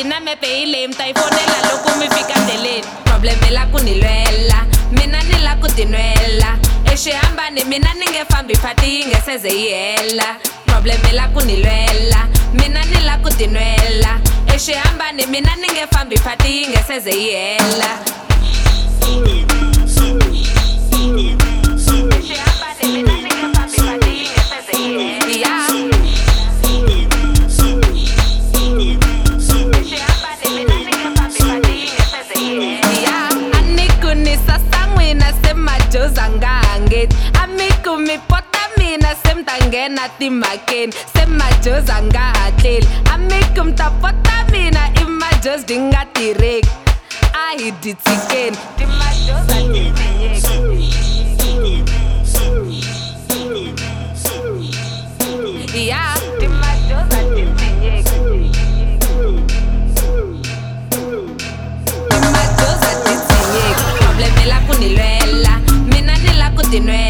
tinamba hi leti na mepe hi leyi mi ta yi fonela loko mi fika ndleleni problem i la ku ni lwela mina ni la ku tinwela exihambani mina ni nge fambi phati yi nge seze yi hela. Problem i la ku ni lwela mina ni la ku tinwela exihambani mina ni nge fambi phati yi nge seze yi hela. Nghena timhakeni se majoza nga hatleli amikumi ta pota mina i majozi di nga tirheki a hi dyi tshikeni timajoza ti ya timajoza ti majoza titshiyeki problem i la ku ni lwela mina ni la ku tinwela exihambani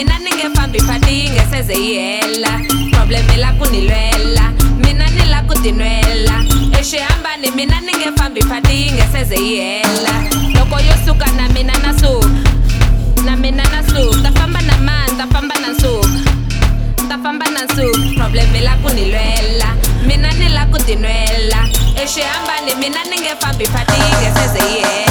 mina ni nge fambi phati yi nge seze yi hela problem i la ku ni lwela mina ni la ku tinwela exihambani mina ni nge fambi phati yi nge seze yi hela loko yo suka na mina na suka na mina na suka ta famba na mani ta famba na suka ta famba na nsuku problem i la ku ni lwela mina ni la ku tinwela exihambani mina ni phati yi yi hela